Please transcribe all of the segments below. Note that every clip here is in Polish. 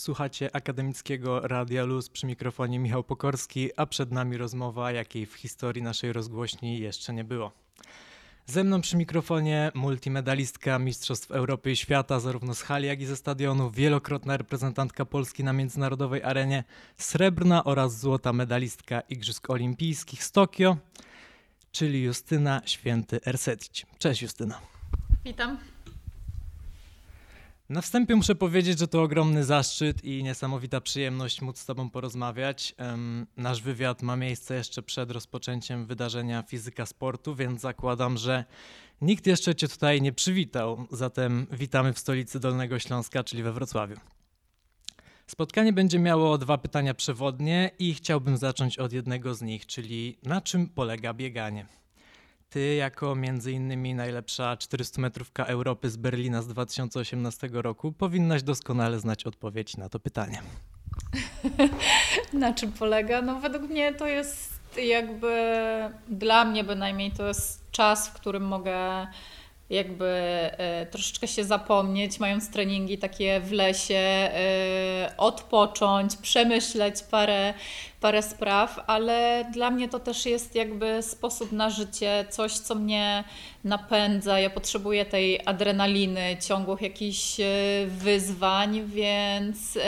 Słuchacie akademickiego Radia Luz przy mikrofonie Michał Pokorski, a przed nami rozmowa, jakiej w historii naszej rozgłośni jeszcze nie było. Ze mną przy mikrofonie multimedalistka Mistrzostw Europy i Świata, zarówno z hali, jak i ze stadionu, wielokrotna reprezentantka Polski na międzynarodowej arenie, srebrna oraz złota medalistka Igrzysk Olimpijskich z Tokio, czyli Justyna Święty Ersetic. Cześć Justyna. Witam. Na wstępie muszę powiedzieć, że to ogromny zaszczyt i niesamowita przyjemność móc z Tobą porozmawiać. Nasz wywiad ma miejsce jeszcze przed rozpoczęciem wydarzenia Fizyka Sportu, więc zakładam, że nikt jeszcze Cię tutaj nie przywitał. Zatem witamy w stolicy Dolnego Śląska, czyli we Wrocławiu. Spotkanie będzie miało dwa pytania przewodnie i chciałbym zacząć od jednego z nich, czyli na czym polega bieganie? Ty, jako między innymi najlepsza 400 metrówka Europy z Berlina z 2018 roku, powinnaś doskonale znać odpowiedź na to pytanie. na czym polega? No, według mnie to jest jakby dla mnie bynajmniej to jest czas, w którym mogę jakby e, troszeczkę się zapomnieć, mając treningi takie w lesie, e, odpocząć, przemyśleć parę, parę spraw, ale dla mnie to też jest jakby sposób na życie, coś, co mnie napędza. Ja potrzebuję tej adrenaliny, ciągłych jakichś e, wyzwań, więc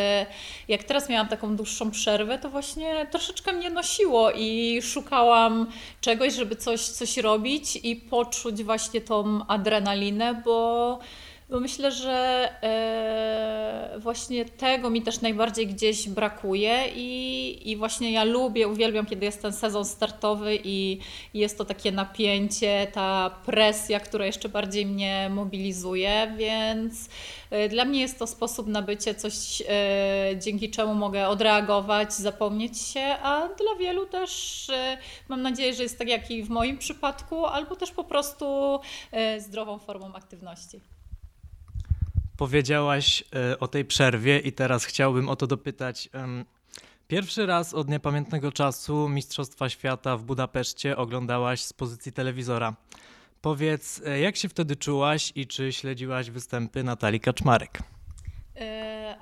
jak teraz miałam taką dłuższą przerwę, to właśnie troszeczkę mnie nosiło i szukałam czegoś, żeby coś, coś robić i poczuć właśnie tą adrenalinę adrenalinet på bo myślę, że e, właśnie tego mi też najbardziej gdzieś brakuje i, i właśnie ja lubię, uwielbiam, kiedy jest ten sezon startowy i, jest to takie napięcie, ta presja, która jeszcze bardziej mnie mobilizuje, więc e, dla mnie jest to sposób na bycie, coś e, dzięki czemu mogę odreagować, zapomnieć się, a dla wielu też mam nadzieję, że jest tak jak i w moim przypadku, albo też po prostu zdrową formą aktywności. Powiedziałaś e, o tej przerwie i teraz chciałbym o to dopytać. Pierwszy raz od niepamiętnego czasu Mistrzostwa Świata w Budapeszcie oglądałaś z pozycji telewizora. Powiedz, e, jak się wtedy czułaś i czy śledziłaś występy Natalii Kaczmarek?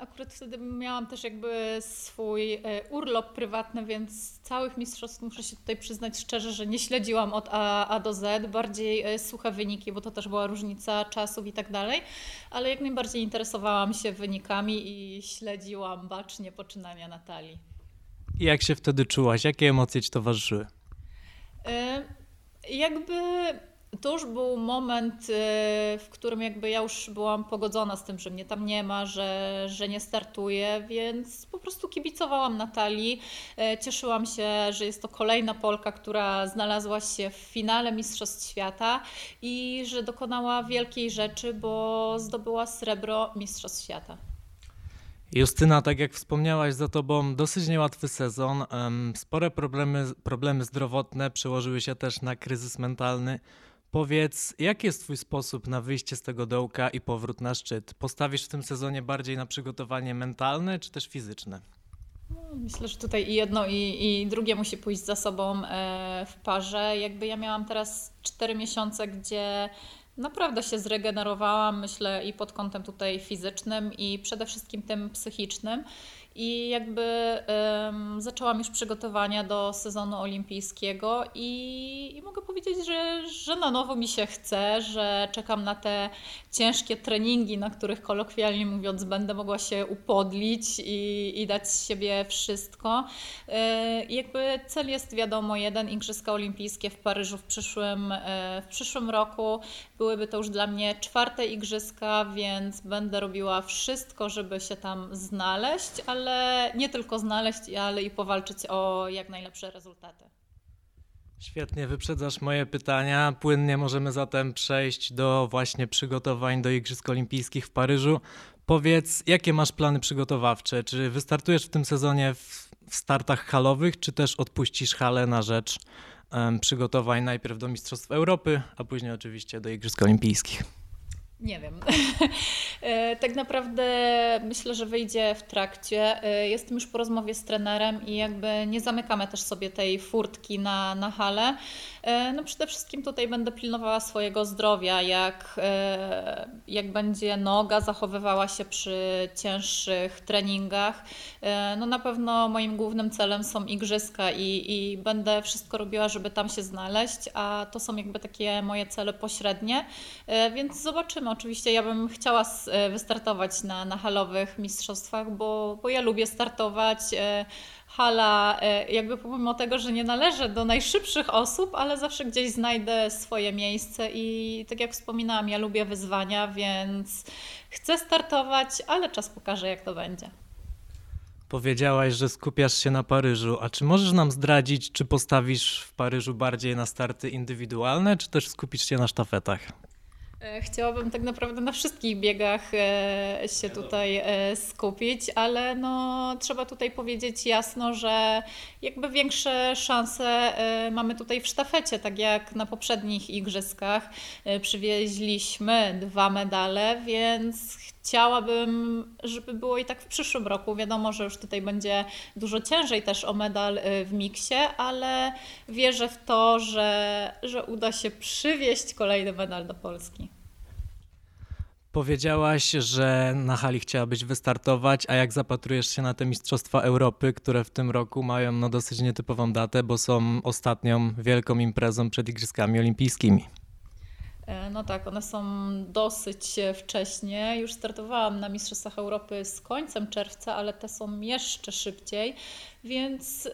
Akurat wtedy miałam też jakby swój e, urlop prywatny, więc całych mistrzostw muszę się tutaj przyznać szczerze, że nie śledziłam od A, A do Z, bardziej e, suche wyniki, bo to też była różnica czasów i tak dalej, ale jak najbardziej interesowałam się wynikami i śledziłam bacznie poczynania Natalii. I jak się wtedy czułaś? Jakie emocje Ci towarzyszyły? Jakby to już był moment, y, w którym jakby ja już byłam pogodzona z tym, że mnie tam nie ma, że, że nie startuję, więc po prostu kibicowałam Natalii. Y, cieszyłam się, że jest to kolejna Polka, która znalazła się w finale Mistrzostw Świata i że dokonała wielkiej rzeczy, bo zdobyła srebro Mistrzostw Świata. Justyna, tak jak wspomniałaś za tobą, dosyć niełatwy sezon. Spore problemy, problemy zdrowotne przełożyły się też na kryzys mentalny. Powiedz, jaki jest Twój sposób na wyjście z tego dołka i powrót na szczyt? Postawisz w tym sezonie bardziej na przygotowanie mentalne czy też fizyczne? Myślę, że tutaj i jedno, i, i drugie musi pójść za sobą e, w parze. Jakby ja miałam teraz 4 miesiące, gdzie naprawdę się zregenerowałam, myślę, i pod kątem tutaj fizycznym, i przede wszystkim tym psychicznym i jakby um, zaczęłam już przygotowania do sezonu olimpijskiego i, i, mogę powiedzieć, że, że na nowo mi się chce, że czekam na te ciężkie treningi, na których kolokwialnie mówiąc będę mogła się upodlić i, i dać z siebie wszystko. Yy, jakby cel jest wiadomo jeden, Igrzyska Olimpijskie w Paryżu w przyszłym, yy, w przyszłym roku. Byłyby to już dla mnie czwarte Igrzyska, więc będę robiła wszystko, żeby się tam znaleźć, ale ale nie tylko znaleźć, ale i powalczyć o jak najlepsze rezultaty. Świetnie, wyprzedzasz moje pytania. Płynnie możemy zatem przejść do właśnie przygotowań do Igrzysk Olimpijskich w Paryżu. Powiedz, jakie masz plany przygotowawcze? Czy wystartujesz w tym sezonie w, startach halowych, czy też odpuścisz halę na rzecz um, przygotowań najpierw do Mistrzostw Europy, a później oczywiście do Igrzysk Olimpijskich? Nie wiem. E, tak naprawdę myślę, że wyjdzie w trakcie. E, jestem już po rozmowie z trenerem i jakby nie zamykamy też sobie tej furtki na, na halę. E, no przede wszystkim tutaj będę pilnowała swojego zdrowia, jak, jak będzie noga zachowywała się przy cięższych treningach. No na pewno moim głównym celem są igrzyska i, i będę wszystko robiła, żeby tam się znaleźć, a to są jakby takie moje cele pośrednie, więc zobaczymy Oczywiście ja bym chciała e, wystartować na, na halowych mistrzostwach, bo, bo ja lubię startować. E, hala, e, jakby pomimo tego, że nie należę do najszybszych osób, ale zawsze gdzieś znajdę swoje miejsce i tak jak wspominałam, ja lubię wyzwania, więc chcę startować, ale czas pokaże, jak to będzie. Powiedziałaś, że skupiasz się na Paryżu, a czy możesz nam zdradzić, czy postawisz w Paryżu bardziej na starty indywidualne, czy też skupisz się na sztafetach? E, chciałabym tak naprawdę na wszystkich biegach e, się tutaj e, skupić, ale no, trzeba tutaj powiedzieć jasno, że jakby większe szanse mamy tutaj w sztafecie, tak jak na poprzednich igrzyskach. Przywieźliśmy dwa medale, więc chciałabym, żeby było i tak w przyszłym roku. Wiadomo, że już tutaj będzie dużo ciężej też o medal w miksie, ale wierzę w to, że, że uda się przywieźć kolejny medal do Polski. Powiedziałaś, że na hali chciałabyś wystartować, a jak zapatrujesz się na te Mistrzostwa Europy, które w tym roku mają no dosyć nietypową datę, bo są ostatnią wielką imprezą przed Igrzyskami Olimpijskimi. E, no tak, one są dosyć wcześnie. Już startowałam na Mistrzostwach Europy z końcem czerwca, ale te są jeszcze szybciej, więc yy,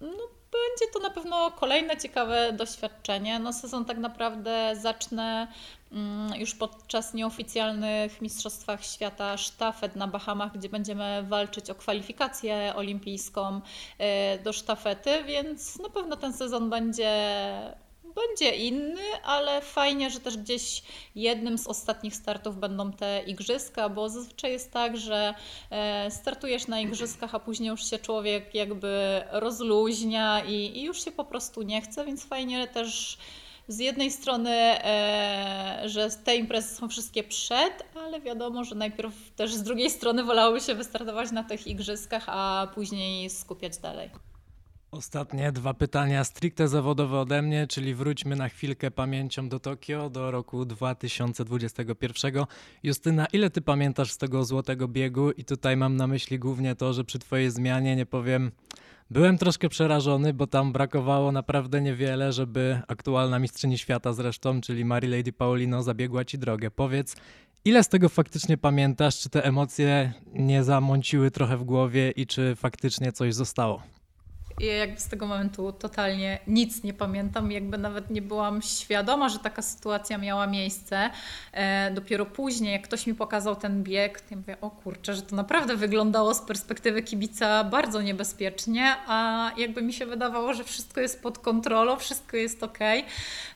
no, będzie to na pewno kolejne ciekawe doświadczenie. No, sezon tak naprawdę zacznę mm, już podczas nieoficjalnych Mistrzostwach Świata sztafet na Bahamach, gdzie będziemy walczyć o kwalifikację olimpijską e, do sztafety, więc na pewno ten sezon będzie będzie inny, ale fajnie, że też gdzieś jednym z ostatnich startów będą te igrzyska, bo zazwyczaj jest tak, że e, startujesz na igrzyskach, a później już się człowiek jakby rozluźnia i, i już się po prostu nie chce, więc fajnie też z jednej strony, e, że te imprezy są wszystkie przed, ale wiadomo, że najpierw też z drugiej strony wolałoby się wystartować na tych igrzyskach, a później skupiać dalej. Ostatnie dwa pytania stricte zawodowe ode mnie, czyli wróćmy na chwilkę pamięcią do Tokio, do roku 2021. Justyna, ile ty pamiętasz z tego złotego biegu? I tutaj mam na myśli głównie to, że przy twojej zmianie, nie powiem, byłem troszkę przerażony, bo tam brakowało naprawdę niewiele, żeby aktualna mistrzyni świata zresztą, czyli Mary Lady Paulino, zabiegła ci drogę. Powiedz, ile z tego faktycznie pamiętasz? Czy te emocje nie zamąciły trochę w głowie i czy faktycznie coś zostało? Ja jakby z tego momentu totalnie nic nie pamiętam, jakby nawet nie byłam świadoma, że taka sytuacja miała miejsce. E, dopiero później, jak ktoś mi pokazał ten bieg, to ja mówię, o kurczę, że to naprawdę wyglądało z perspektywy kibica bardzo niebezpiecznie, a jakby mi się wydawało, że wszystko jest pod kontrolą, wszystko jest ok.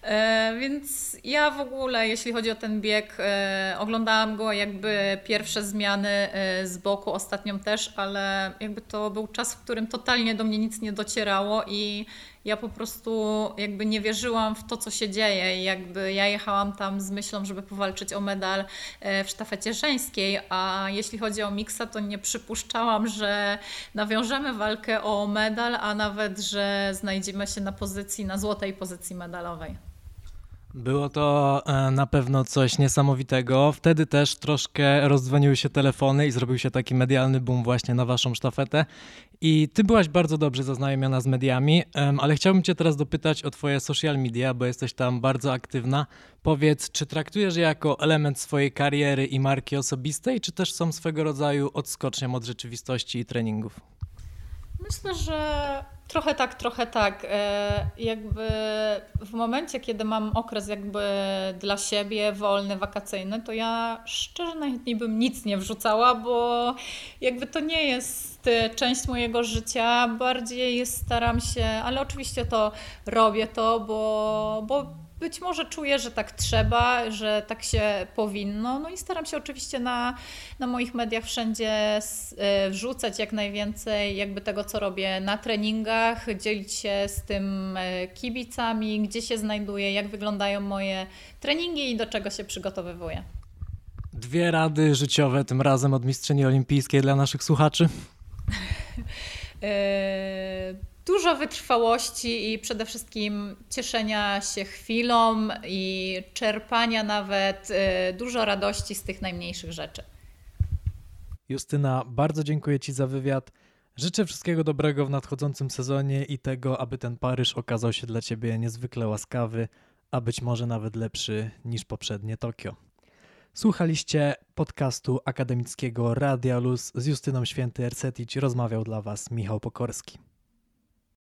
E, więc ja w ogóle, jeśli chodzi o ten bieg, e, oglądałam go jakby pierwsze zmiany e, z boku, ostatnią też, ale jakby to był czas, w którym totalnie do mnie nic nie docierało i ja po prostu jakby nie wierzyłam w to, co się dzieje. I jakby ja jechałam tam z myślą, żeby powalczyć o medal e, w sztafecie żeńskiej, a jeśli chodzi o miksa, to nie przypuszczałam, że nawiążemy walkę o medal, a nawet, że znajdziemy się na pozycji, na złotej pozycji medalowej. Było to e, na pewno coś niesamowitego. Wtedy też troszkę rozdzwoniły się telefony i zrobił się taki medialny boom właśnie na waszą sztafetę. I ty byłaś bardzo dobrze zaznajomiona z mediami, ale chciałbym cię teraz dopytać o twoje social media, bo jesteś tam bardzo aktywna. Powiedz, czy traktujesz je jako element swojej kariery i marki osobistej, czy też są swego rodzaju odskocznią od rzeczywistości i treningów? Myślę, że trochę tak, trochę tak. E, jakby w momencie, kiedy mam okres jakby dla siebie wolny, wakacyjny, to ja szczerze najchętniej bym nic nie wrzucała, bo jakby to nie jest e, część mojego życia. Bardziej staram się, ale oczywiście to robię to, bo, bo być może czuję, że tak trzeba, że tak się powinno. No i staram się oczywiście na, na moich mediach wszędzie e, wrzucać jak najwięcej jakby tego, co robię na treningach, dzielić się z tym e, kibicami, gdzie się znajduję, jak wyglądają moje treningi i do czego się przygotowywuję. Dwie rady życiowe, tym razem od mistrzyni olimpijskiej dla naszych słuchaczy. E, dużo wytrwałości i przede wszystkim cieszenia się chwilą i czerpania nawet e, dużo radości z tych najmniejszych rzeczy. Justyna, bardzo dziękuję Ci za wywiad. Życzę wszystkiego dobrego w nadchodzącym sezonie i tego, aby ten Paryż okazał się dla Ciebie niezwykle łaskawy, a być może nawet lepszy niż poprzednie Tokio. Słuchaliście podcastu akademickiego Radia Luz z Justyną Święty Ersetic. Rozmawiał dla Was Michał Pokorski.